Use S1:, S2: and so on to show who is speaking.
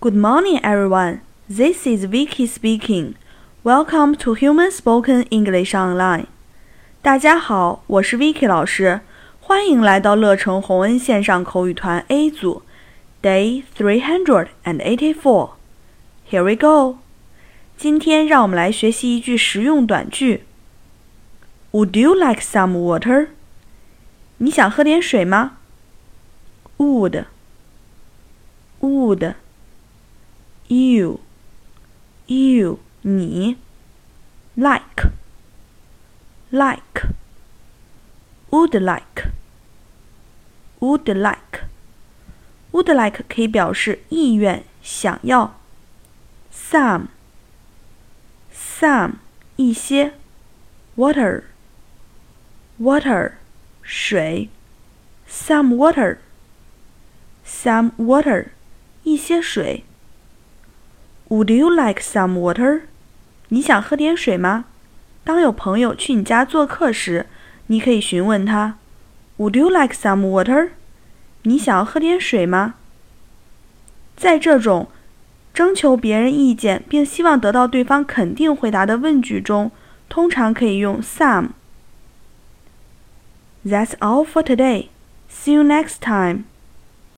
S1: Good morning, everyone. This is Vicky speaking. Welcome to Human Spoken English Online. 大家好，我是 Vicky 老师，欢迎来到乐成宏恩线上口语团 A 组，Day three hundred and eighty-four. Here we go. 今天让我们来学习一句实用短句。Would you like some water? 你想喝点水吗？Would. Would. You. You. 你。Like. Like. Would like. Would like. Would like 可以表示意愿、想要。Some. Some 一些。Water. Water 水。Some water. Some water 一些水。 Would you like some water? 你想喝点水吗？当有朋友去你家做客时，你可以询问他：Would you like some water? 你想要喝点水吗？在这种征求别人意见并希望得到对方肯定回答的问句中，通常可以用 some。That's all for today. See you next time.